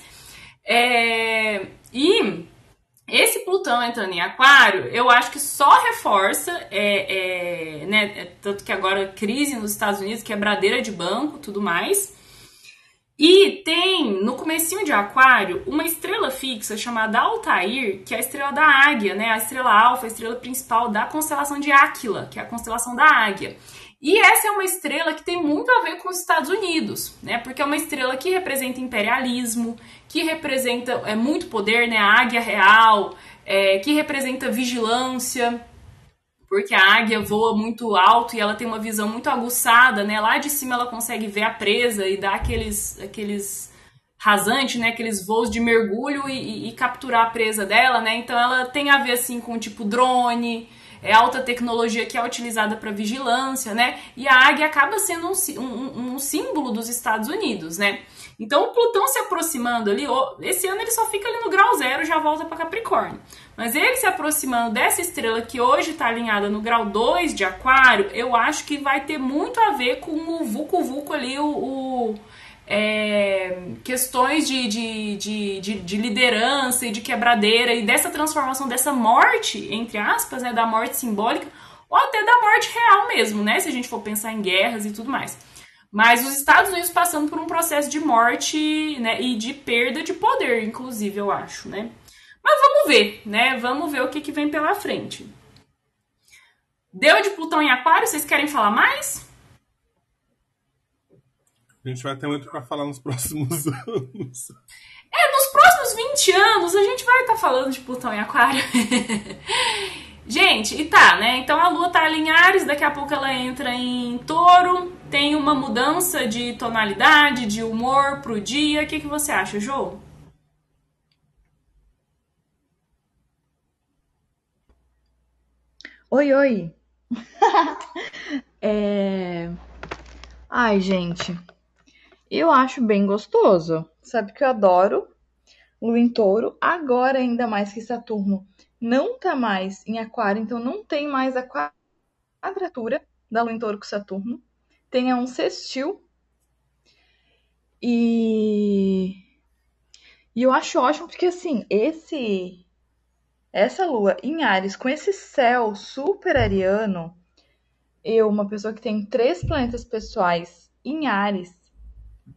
É, e esse Plutão entrando em Aquário, eu acho que só reforça, é, é, né, tanto que agora crise nos Estados Unidos, quebradeira de banco, tudo mais. E tem, no comecinho de Aquário, uma estrela fixa chamada Altair, que é a estrela da águia, né? A estrela alfa, a estrela principal da constelação de Áquila, que é a constelação da águia. E essa é uma estrela que tem muito a ver com os Estados Unidos, né? Porque é uma estrela que representa imperialismo, que representa é, muito poder, né? A águia real, é, que representa vigilância, porque a águia voa muito alto e ela tem uma visão muito aguçada, né? Lá de cima ela consegue ver a presa e dar aqueles, aqueles rasante, né? Aqueles voos de mergulho e, e, e, capturar a presa dela, né? Então ela tem a ver assim com tipo drone, é alta tecnologia que é utilizada para vigilância, né? E a águia acaba sendo um, um, um, símbolo dos Estados Unidos, né? Então o Plutão se aproximando ali, esse ano ele só fica ali no grau zero, já volta para Capricórnio. Mas ele se aproximando dessa estrela que hoje está alinhada no grau 2 de Aquário, eu acho que vai ter muito a ver com o Vucu Vucu ali, o, o é, questões de, de, de, de, de liderança e de quebradeira e dessa transformação, dessa morte, entre aspas, né, da morte simbólica, ou até da morte real mesmo, né? Se a gente for pensar em guerras e tudo mais. Mas os Estados Unidos passando por um processo de morte né, e de perda de poder, inclusive, eu acho, né? Mas vamos ver, né? Vamos ver o que, que vem pela frente. Deu de Plutão em Aquário, vocês querem falar mais? A gente vai ter muito para falar nos próximos *laughs* anos. É, nos próximos 20 anos a gente vai estar tá falando de Plutão em Aquário. *laughs* gente, e tá, né? Então a Lua tá em Ares, daqui a pouco ela entra em Touro, tem uma mudança de tonalidade, de humor pro dia. O que, que você acha, Jô? Oi, oi. *laughs* é... Ai, gente, eu acho bem gostoso. Sabe que eu adoro Lua em Touro. Agora, ainda mais que Saturno não tá mais em Aquário, então não tem mais a quadratura da Lua em Touro com Saturno. Tem um sextil. E... e eu acho ótimo porque, assim, esse essa lua em Ares, com esse céu super ariano, eu, uma pessoa que tem três planetas pessoais em Ares,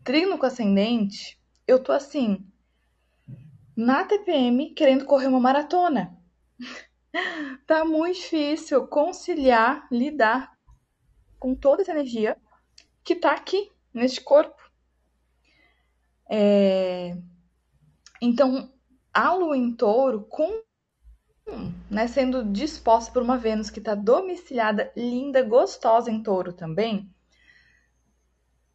trino com ascendente, eu tô assim, na TPM, querendo correr uma maratona. Tá muito difícil conciliar, lidar com toda essa energia que tá aqui, neste corpo. É... Então, a lua em touro, com né, sendo disposta por uma Vênus que está domiciliada, linda, gostosa em touro também,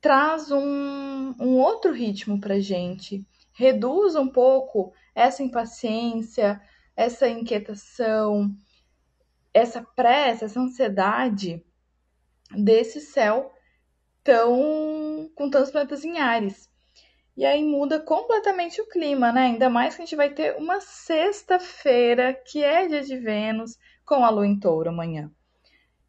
traz um, um outro ritmo para gente, reduz um pouco essa impaciência, essa inquietação, essa pressa, essa ansiedade desse céu tão com tantos planetas em Ares. E aí muda completamente o clima, né? Ainda mais que a gente vai ter uma sexta-feira, que é dia de Vênus, com a lua em touro amanhã.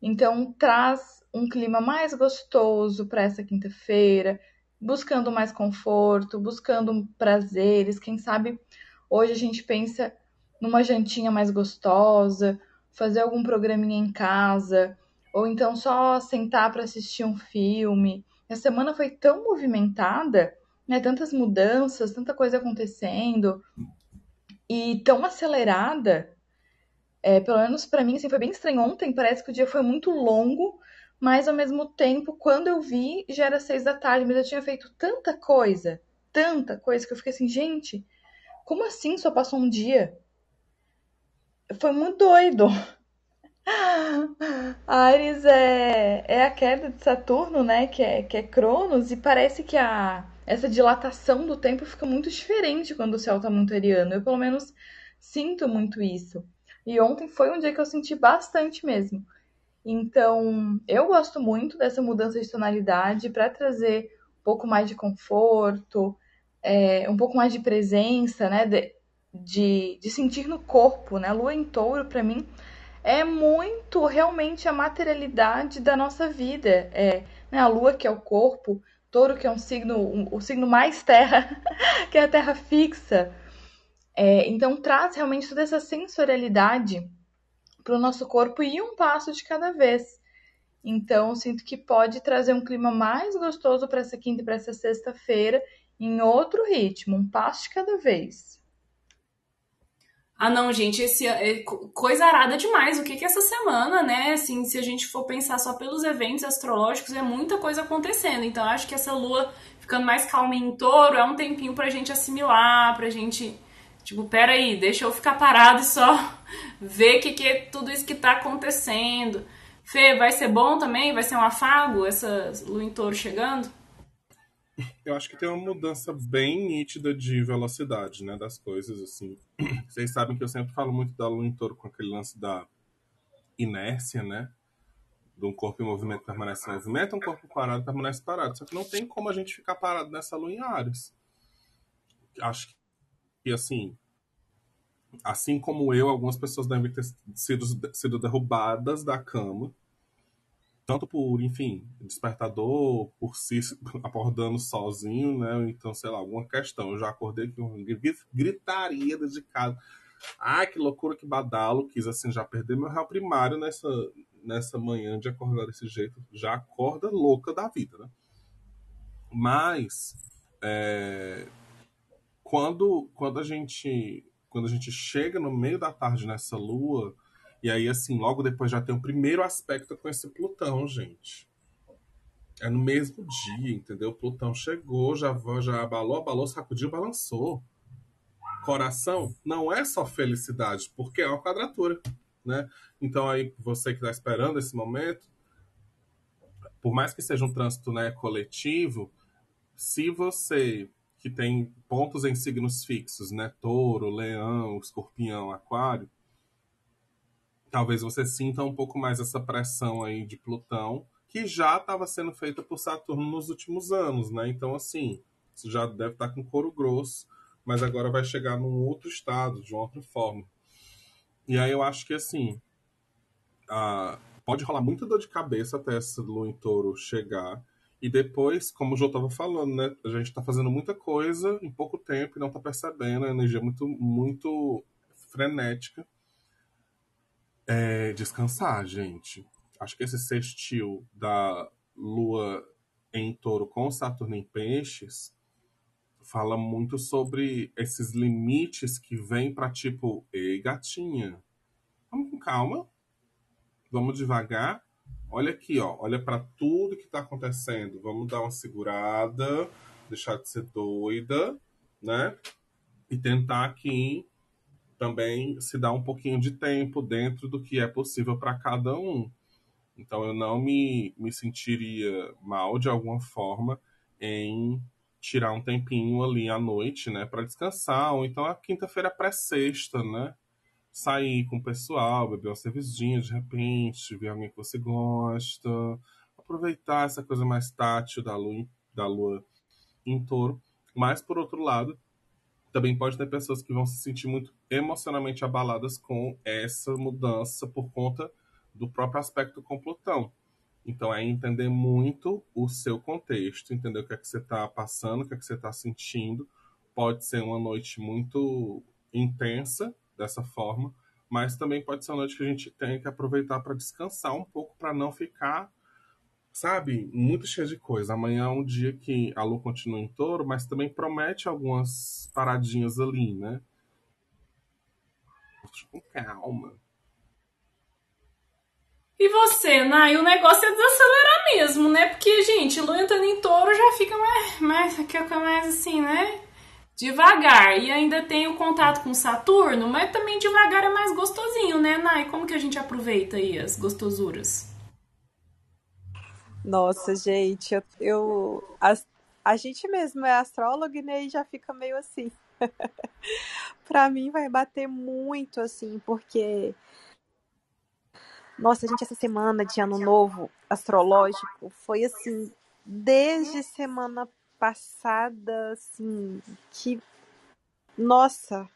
Então traz um clima mais gostoso para essa quinta-feira, buscando mais conforto, buscando prazeres. Quem sabe hoje a gente pensa numa jantinha mais gostosa, fazer algum programinha em casa, ou então só sentar para assistir um filme. A semana foi tão movimentada, né? Tantas mudanças, tanta coisa acontecendo e tão acelerada. É, pelo menos para mim assim, foi bem estranho ontem. Parece que o dia foi muito longo mas ao mesmo tempo, quando eu vi, já era seis da tarde, mas eu tinha feito tanta coisa, tanta coisa, que eu fiquei assim, gente, como assim só passou um dia? Foi muito doido. Ares é, é a queda de Saturno, né? Que é, que é Cronos, e parece que a, essa dilatação do tempo fica muito diferente quando o céu tá muito ariano. Eu, pelo menos, sinto muito isso. E ontem foi um dia que eu senti bastante mesmo. Então, eu gosto muito dessa mudança de tonalidade para trazer um pouco mais de conforto, é, um pouco mais de presença, né? De, de, de sentir no corpo, né? A lua em touro, para mim, é muito realmente a materialidade da nossa vida. É, né? A lua, que é o corpo, touro, que é um signo, um, o signo mais terra, *laughs* que é a terra fixa. É, então, traz realmente toda essa sensorialidade para o nosso corpo e um passo de cada vez. Então, sinto que pode trazer um clima mais gostoso para essa quinta e para essa sexta-feira, em outro ritmo, um passo de cada vez. Ah, não, gente, esse é coisa arada demais. O que que é essa semana, né? Assim, se a gente for pensar só pelos eventos astrológicos, é muita coisa acontecendo. Então, acho que essa lua ficando mais calma em touro é um tempinho pra gente assimilar, pra gente Tipo, peraí, deixa eu ficar parado e só *laughs* ver o que, que é tudo isso que tá acontecendo. Fê, vai ser bom também? Vai ser um afago essa lua em touro chegando? Eu acho que tem uma mudança bem nítida de velocidade, né, das coisas, assim. *clears throat* Vocês sabem que eu sempre falo muito da lua em touro com aquele lance da inércia, né? De um corpo em movimento permanece em movimento, um corpo parado permanece parado. Só que não tem como a gente ficar parado nessa lua em Ares. Acho que, assim, assim como eu, algumas pessoas devem ter sido, sido derrubadas da cama tanto por, enfim, despertador, por si *laughs* acordando sozinho, né? Então, sei lá, alguma questão. Eu já acordei com gritaria de casa. Ah, que loucura, que badalo. Quis, assim, já perder meu réu primário nessa, nessa manhã de acordar desse jeito. Já acorda louca da vida, né? Mas, é, quando, quando, a gente, quando a gente chega no meio da tarde nessa lua e aí, assim, logo depois já tem o primeiro aspecto com esse Plutão, gente. É no mesmo dia, entendeu? Plutão chegou, já, já abalou, abalou, sacudiu, balançou. Coração não é só felicidade, porque é uma quadratura, né? Então aí, você que está esperando esse momento, por mais que seja um trânsito né, coletivo, se você que tem pontos em signos fixos, né? Touro, leão, escorpião, aquário, talvez você sinta um pouco mais essa pressão aí de Plutão, que já estava sendo feita por Saturno nos últimos anos, né? Então, assim, você já deve estar tá com couro grosso, mas agora vai chegar num outro estado, de uma outra forma. E aí eu acho que, assim, a... pode rolar muita dor de cabeça até essa lua em touro chegar. E depois, como o João estava falando, né? A gente está fazendo muita coisa em pouco tempo e não está percebendo. A energia é muito, muito frenética é descansar, gente. Acho que esse sextil da Lua em touro com Saturno em peixes fala muito sobre esses limites que vêm para tipo, ei, gatinha, vamos com calma, vamos devagar. Olha aqui, ó, olha para tudo que está acontecendo. Vamos dar uma segurada, deixar de ser doida, né? E tentar aqui também se dá um pouquinho de tempo dentro do que é possível para cada um. Então eu não me, me sentiria mal de alguma forma em tirar um tempinho ali à noite, né, para descansar, ou então a quinta-feira pré-sexta, né? Sair com o pessoal, beber uma cervejinha de repente, ver alguém que você gosta, aproveitar essa coisa mais tátil da lua, da lua em touro. Mas, por outro lado, também pode ter pessoas que vão se sentir muito emocionalmente abaladas com essa mudança por conta do próprio aspecto com Plutão. Então é entender muito o seu contexto, entender o que é que você está passando, o que é que você está sentindo. Pode ser uma noite muito intensa dessa forma, mas também pode ser uma noite que a gente tem que aproveitar para descansar um pouco, para não ficar sabe, muito cheia de coisa. Amanhã é um dia que a lua continua em touro, mas também promete algumas paradinhas ali, né? Com calma. E você, Nai? O negócio é desacelerar mesmo, né? Porque, gente, lua entrando em touro já fica mais, mais, mais assim, né? Devagar. E ainda tem o contato com Saturno, mas também devagar é mais gostosinho, né, Nai? Como que a gente aproveita aí as gostosuras? Nossa, gente, eu, eu a, a gente mesmo é astrólogo né, e já fica meio assim. *laughs* Para mim vai bater muito assim, porque nossa, gente, essa semana de ano novo astrológico foi assim, desde semana passada, assim, que nossa,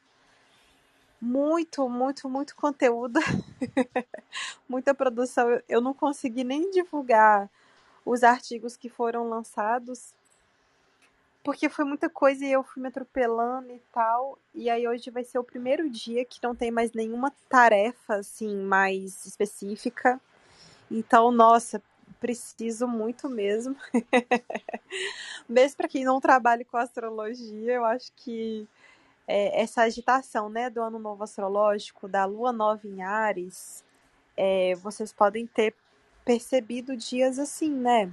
muito, muito, muito conteúdo, *laughs* muita produção. Eu não consegui nem divulgar os artigos que foram lançados, porque foi muita coisa e eu fui me atropelando e tal. E aí hoje vai ser o primeiro dia que não tem mais nenhuma tarefa assim mais específica. Então, nossa, preciso muito mesmo. *laughs* mesmo para quem não trabalha com astrologia, eu acho que é, essa agitação, né, do ano novo astrológico, da lua nova em Ares, é, vocês podem ter percebido dias assim, né?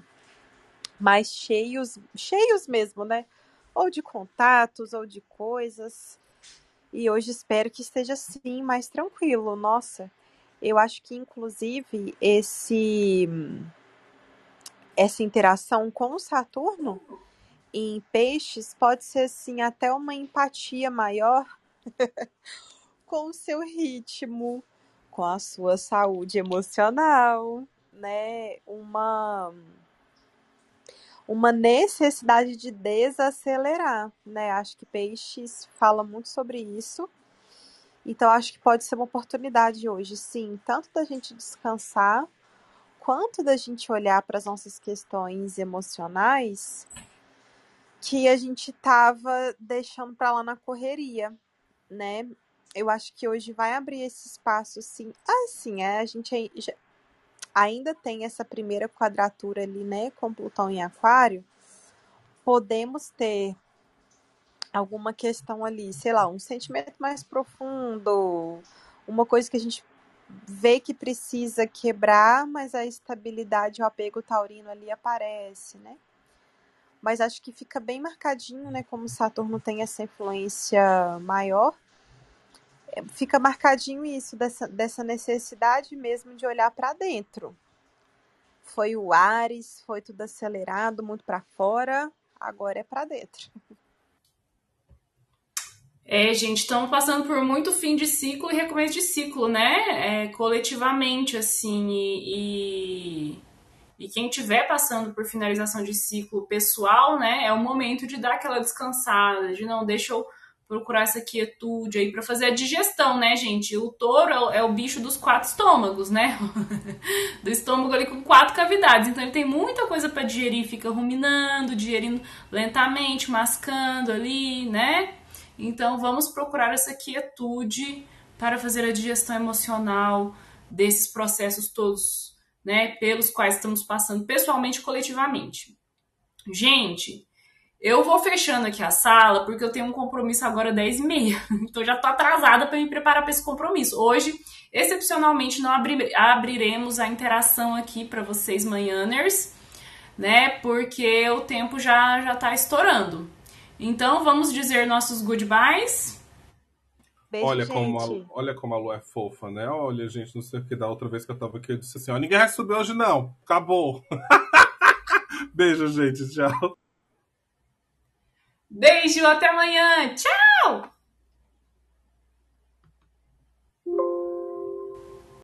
Mais cheios, cheios mesmo, né? Ou de contatos, ou de coisas. E hoje espero que esteja assim, mais tranquilo. Nossa, eu acho que inclusive esse essa interação com o Saturno em peixes pode ser assim até uma empatia maior *laughs* com o seu ritmo, com a sua saúde emocional, né? Uma uma necessidade de desacelerar, né? Acho que peixes fala muito sobre isso. Então acho que pode ser uma oportunidade hoje, sim, tanto da gente descansar quanto da gente olhar para as nossas questões emocionais que a gente tava deixando para lá na correria, né? Eu acho que hoje vai abrir esse espaço, sim. Assim, é, a gente ainda tem essa primeira quadratura ali, né, com Plutão em Aquário. Podemos ter alguma questão ali, sei lá, um sentimento mais profundo, uma coisa que a gente vê que precisa quebrar, mas a estabilidade, o apego taurino ali aparece, né? Mas acho que fica bem marcadinho, né? Como Saturno tem essa influência maior, fica marcadinho isso, dessa, dessa necessidade mesmo de olhar para dentro. Foi o Ares, foi tudo acelerado, muito para fora, agora é para dentro. É, gente, estamos passando por muito fim de ciclo e recomeço de ciclo, né? É, coletivamente, assim, e, e, e quem estiver passando por finalização de ciclo pessoal, né, é o momento de dar aquela descansada, de não deixa eu procurar essa quietude aí para fazer a digestão, né, gente? O touro é o, é o bicho dos quatro estômagos, né? *laughs* Do estômago ali com quatro cavidades. Então ele tem muita coisa para digerir, fica ruminando, digerindo lentamente, mascando ali, né? Então vamos procurar essa quietude para fazer a digestão emocional desses processos todos, né, pelos quais estamos passando pessoalmente e coletivamente. Gente, eu vou fechando aqui a sala porque eu tenho um compromisso agora 10 e meia. *laughs* Então já tô atrasada para me preparar para esse compromisso. Hoje, excepcionalmente, não abri abriremos a interação aqui para vocês manhãers, né? Porque o tempo já já tá estourando. Então, vamos dizer nossos goodbyes. Beijo, olha, gente. como a, olha como a Lu é fofa, né? Olha, gente, não sei o que da outra vez que eu tava aqui, eu disse assim: ó, ninguém vai subir hoje, não. Acabou. *laughs* Beijo, gente. Tchau. Beijo, até amanhã. Tchau!